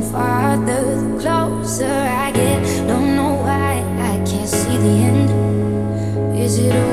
farther the closer I get. Don't know why I can't see the end. Is it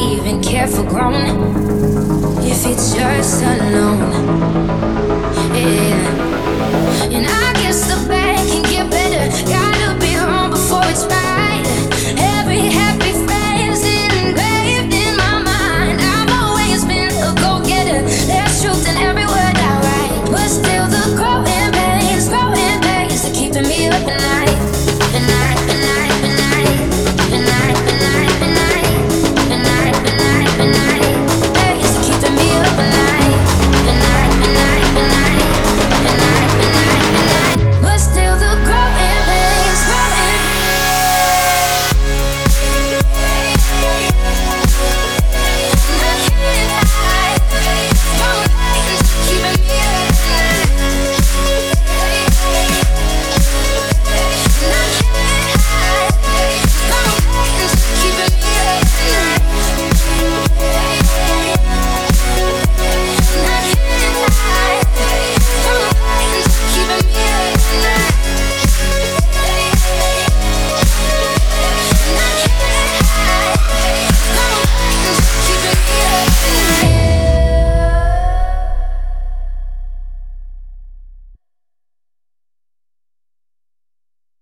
even care for grown if it's just alone. Yeah. And I guess the best.